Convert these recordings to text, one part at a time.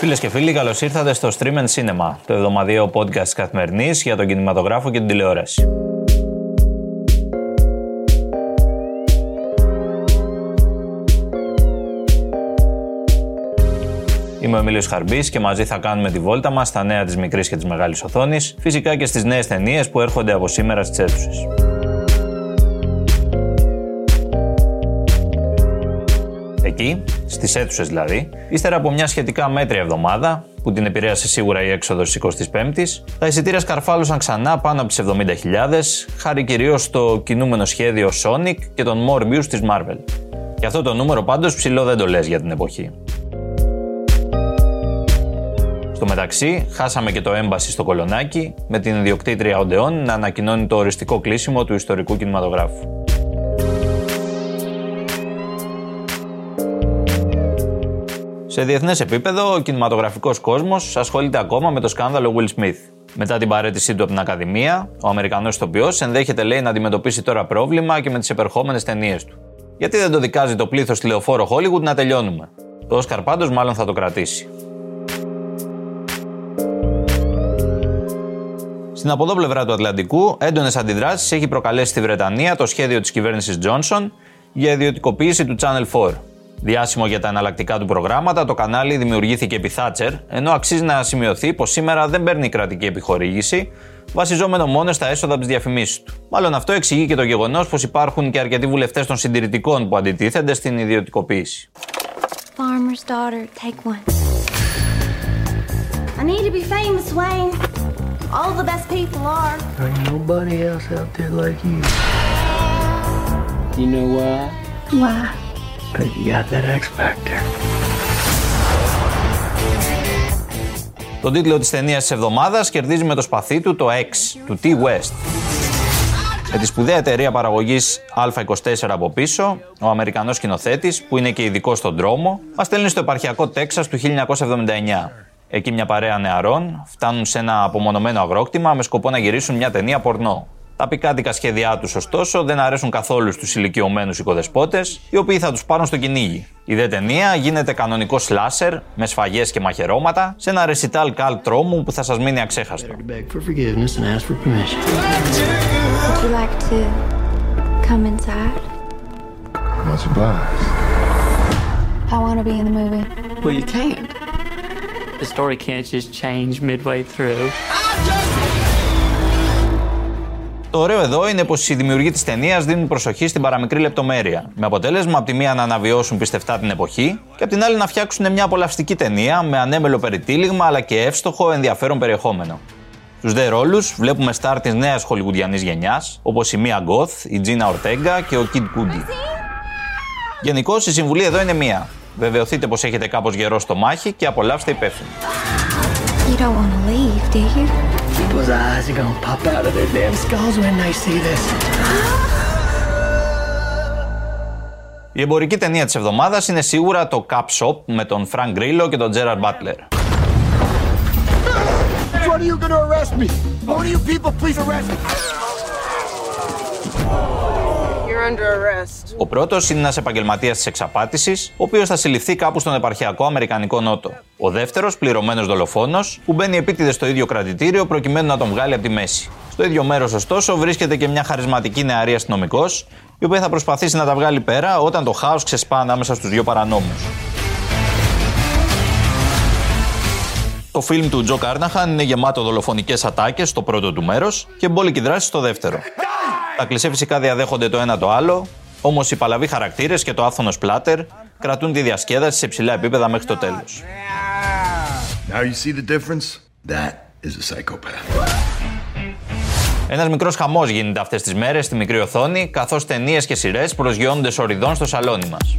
Φίλες και φίλοι, καλώς ήρθατε στο Stream and Cinema, το εβδομαδιαίο podcast καθημερινής για τον κινηματογράφο και την τηλεόραση. Είμαι ο Εμίλιος Χαρμπής και μαζί θα κάνουμε τη βόλτα μας στα νέα της μικρής και της μεγάλης οθόνης, φυσικά και στις νέες ταινίες που έρχονται από σήμερα στις αίθουσες. Εκεί, στις αίθουσες δηλαδή, ύστερα από μια σχετικά μέτρια εβδομάδα, που την επηρέασε σίγουρα η έξοδος της 25η, τα εισιτήρια σκαρφάλωσαν ξανά πάνω από τις 70.000, χάρη κυρίως στο κινούμενο σχέδιο Sonic και τον Morbius της Marvel. Και αυτό το νούμερο πάντως ψηλό δεν το λες για την εποχή. Στο μεταξύ, χάσαμε και το έμπαση στο Κολονάκι, με την ιδιοκτήτρια Οντεών να ανακοινώνει το οριστικό κλείσιμο του ιστορικού κινηματογράφου. Σε διεθνές επίπεδο, ο κινηματογραφικός κόσμος ασχολείται ακόμα με το σκάνδαλο Will Smith. Μετά την παρέτησή του από την Ακαδημία, ο Αμερικανός ηθοποιός ενδέχεται λέει να αντιμετωπίσει τώρα πρόβλημα και με τις επερχόμενες ταινίες του. Γιατί δεν το δικάζει το πλήθος τηλεοφόρο Hollywood να τελειώνουμε; Το Όσκαρ πάντως μάλλον θα το κρατήσει. Στην αποδό πλευρά του Ατλαντικού, έντονες αντιδράσεις έχει προκαλέσει στη Βρετανία το σχέδιο της κυβέρνησης Johnson για ιδιωτικοποίηση του Channel 4. Διάσημο για τα εναλλακτικά του προγράμματα, το κανάλι δημιουργήθηκε επί Thatcher, ενώ αξίζει να σημειωθεί πως σήμερα δεν παίρνει κρατική επιχορήγηση, βασιζόμενο μόνο στα έσοδα από τις διαφημίσεις του. Μάλλον αυτό εξηγεί και το γεγονός πως υπάρχουν και αρκετοί βουλευτές των συντηρητικών που αντιτίθενται στην ιδιωτικοποίηση. Farmer's daughter, take one. I need to be famous, Wayne. All the best people are. There ain't nobody else out there like you. You know why? Why? Because you got that X Factor. Το τίτλο της ταινίας της εβδομάδας κερδίζει με το σπαθί του το X, του T-West. Με τη σπουδαία εταιρεία παραγωγής Α24 από πίσω, ο Αμερικανός σκηνοθέτης, που είναι και ειδικό στον δρόμο, μας στέλνει στο επαρχιακό Τέξας του 1979. Εκεί μια παρέα νεαρών φτάνουν σε ένα απομονωμένο αγρόκτημα με σκοπό να γυρίσουν μια ταινία πορνό. Τα πικάτικα σχέδιά τους, ωστόσο, δεν αρέσουν καθόλου στους ηλικιωμένους οικοδεσπότες, οι οποίοι θα τους πάρουν στο κυνήγι. Η δε ταινία γίνεται κανονικό σλάσερ με σφαγές και μαχαιρώματα σε ένα ρεσιτάλ καλ τρόμου που θα σας μείνει αξέχαστο. The story can't just change midway through. Το ωραίο εδώ είναι πως οι δημιουργοί της ταινίας δίνουν προσοχή στην παραμικρή λεπτομέρεια. Με αποτέλεσμα από τη μία να αναβιώσουν πιστευτά την εποχή και από την άλλη να φτιάξουν μια απολαυστική ταινία με ανέμελο περιτύλιγμα αλλά και εύστοχο ενδιαφέρον περιεχόμενο. Στου δε ρόλους βλέπουμε στάρ της νέας χολιγουδιανή γενιάς, όπως η Μία Γκοθ, η Τζίνα Ορτέγκα και ο Κιντ Κούντι. Γενικώ η συμβουλή εδώ είναι μία. Βεβαιωθείτε πως έχετε κάπως γερό στο μάχη και απολαύστε υπεύθυνα. You don't want to leave, do you? People's eyes are gonna pop out of their damn skulls when they see this. Η εμπορική ταινία της εβδομάδας είναι σίγουρα το Cup Shop με τον Frank Grillo και τον Gerard Butler. What are you gonna arrest me? What are you people please arrest me? Ο πρώτος είναι ένας επαγγελματίας της εξαπάτησης, ο οποίος θα συλληφθεί κάπου στον επαρχιακό Αμερικανικό Νότο. Ο δεύτερος, πληρωμένος δολοφόνος, που μπαίνει επίτηδες στο ίδιο κρατητήριο προκειμένου να τον βγάλει από τη μέση. Στο ίδιο μέρος, ωστόσο, βρίσκεται και μια χαρισματική νεαρή αστυνομικός, η οποία θα προσπαθήσει να τα βγάλει πέρα όταν το χάος ξεσπά ανάμεσα στους δύο παρανόμους. Το φιλμ του Τζο Κάρναχαν είναι γεμάτο δολοφονικές ατάκες στο πρώτο του μέρος και μπόλικη δράση στο δεύτερο. Τα κλισέ φυσικά διαδέχονται το ένα το άλλο, όμως οι παλαβοί χαρακτήρες και το άφθονο πλάτερ κρατούν τη διασκέδαση σε ψηλά επίπεδα μέχρι το τέλος. Ένας μικρός χαμός γίνεται αυτές τις μέρες στη μικρή οθόνη, καθώς ταινίες και σειρές προσγειώνονται σοριδών στο σαλόνι μας.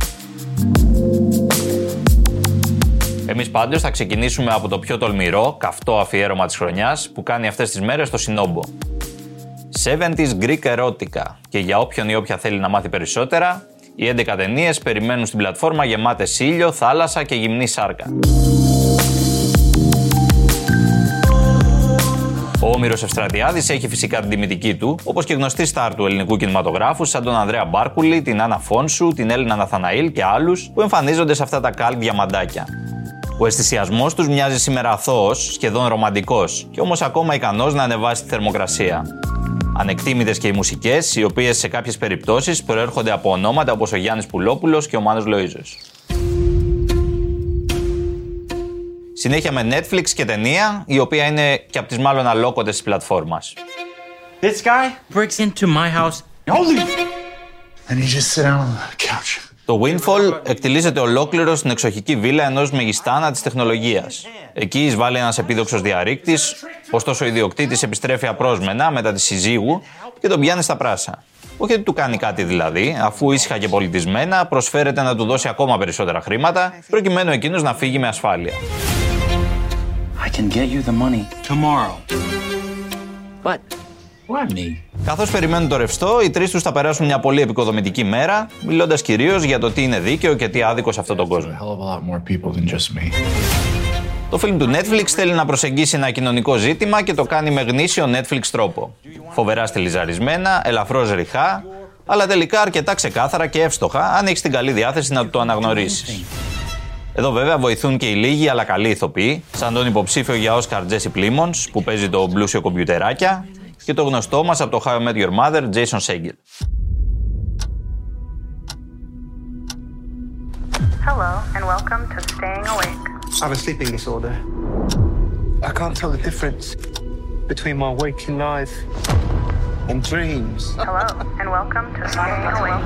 Εμείς πάντως θα ξεκινήσουμε από το πιο τολμηρό, καυτό αφιέρωμα της χρονιάς που κάνει αυτές τις μέρες το Σινόμπο. 70s Greek Erotica. Και για όποιον ή όποια θέλει να μάθει περισσότερα, οι 11 ταινίες περιμένουν στην πλατφόρμα γεμάτες ήλιο, θάλασσα και γυμνή σάρκα. Ο Όμηρος Ευστρατιάδης έχει φυσικά την τιμητική του, όπως και γνωστή στάρ του ελληνικού κινηματογράφου σαν τον Ανδρέα Μπάρκουλη, την Άννα Φόνσου, την Έλληνα Ναθαναήλ και άλλους που εμφανίζονται σε αυτά τα καλ διαμαντάκια. Ο αισθησιασμός τους μοιάζει σήμερα αθώος, σχεδόν ρομαντικός, και όμως ακόμα ικανός να ανεβάσει τη θερμοκρασία. Ανεκτήμητες και οι μουσικές, οι οποίες σε κάποιες περιπτώσεις προέρχονται από ονόματα όπως ο Γιάννης Πουλόπουλος και ο Μάνος Λοίζος. Συνέχεια με Netflix και ταινία, η οποία είναι και από τις μάλλον αλόκοτες της πλατφόρμας. This guy breaks into my house. Holy! And you just sit down on the couch. Το Windfall εκτελίζεται ολόκληρο στην εξοχική βίλα ενός μεγιστάνα της τεχνολογίας. Εκεί εισβάλλει ένας επίδοξος διαρρήκτης, ωστόσο ο ιδιοκτήτης επιστρέφει απρόσμενα μετά τη συζύγου και τον πιάνει στα πράσα. Όχι ότι του κάνει κάτι δηλαδή, αφού ήσυχα και πολιτισμένα προσφέρεται να του δώσει ακόμα περισσότερα χρήματα, προκειμένου εκείνος να φύγει με ασφάλεια. I can get you the money tomorrow. But why me? Καθώς περιμένουν το ρευστό, οι τρεις τους θα περάσουν μια πολύ επικοδομητική μέρα, μιλώντας κυρίως για το τι είναι δίκαιο και τι άδικο σε αυτόν τον κόσμο. Hell of a lot more people than just me. Το φιλμ του Netflix θέλει να προσεγγίσει ένα κοινωνικό ζήτημα και το κάνει με γνήσιο Netflix τρόπο. Φοβερά στυλιζαρισμένα, ελαφρώς ρηχά, αλλά τελικά αρκετά ξεκάθαρα και εύστοχα αν έχεις την καλή διάθεση να το αναγνωρίσεις. Εδώ βέβαια βοηθούν και οι λίγοι αλλά καλοί ηθοποιοί, σαν τον υποψήφιο για Oscar Jesse Plimons που παίζει το μπλούσιο κομπιουτεράκια και το γνωστό μας από το How I Met Your Mother Jason Segel. Hello, and welcome to Staying Awake. I have a sleeping disorder. I can't tell the difference between my waking life and dreams. Hello, and welcome to Staying Awake.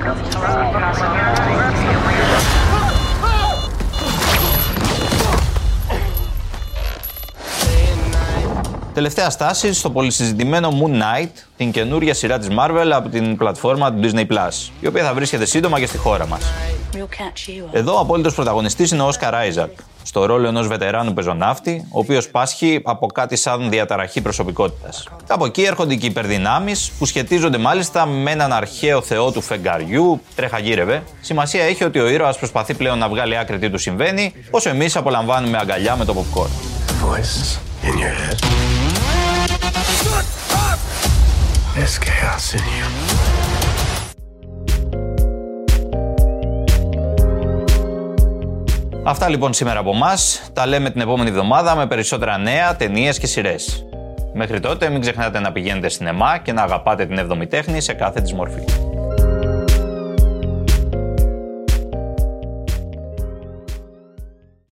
Τελευταία στάση στο πολυσυζητημένο Moon Knight, την καινούρια σειρά της Marvel από την πλατφόρμα του Disney+, η οποία θα βρίσκεται σύντομα και στη χώρα μας. We'll catch you up. Εδώ ο απόλυτος πρωταγωνιστής είναι ο Όσκαρ Άιζακ, στο ρόλο ενός βετεράνου πεζοναύτη, ο οποίος πάσχει από κάτι σαν διαταραχή προσωπικότητας. Από εκεί έρχονται και οι υπερδυνάμεις, που σχετίζονται μάλιστα με έναν αρχαίο θεό του φεγγαριού, τρέχα γύρευε. Σημασία έχει ότι ο ήρωας προσπαθεί πλέον να βγάλει άκρη τι του συμβαίνει, όσο εμείς απολαμβάνουμε αγκαλιά με το popcorn. Voice in your head; There's chaos in you. Αυτά λοιπόν σήμερα από εμά. Τα λέμε την επόμενη εβδομάδα με περισσότερα νέα, ταινίες και σειρές. Μέχρι τότε μην ξεχνάτε να πηγαίνετε στην ΕΜΑ και να αγαπάτε την 7η τέχνη σε κάθε της μορφή.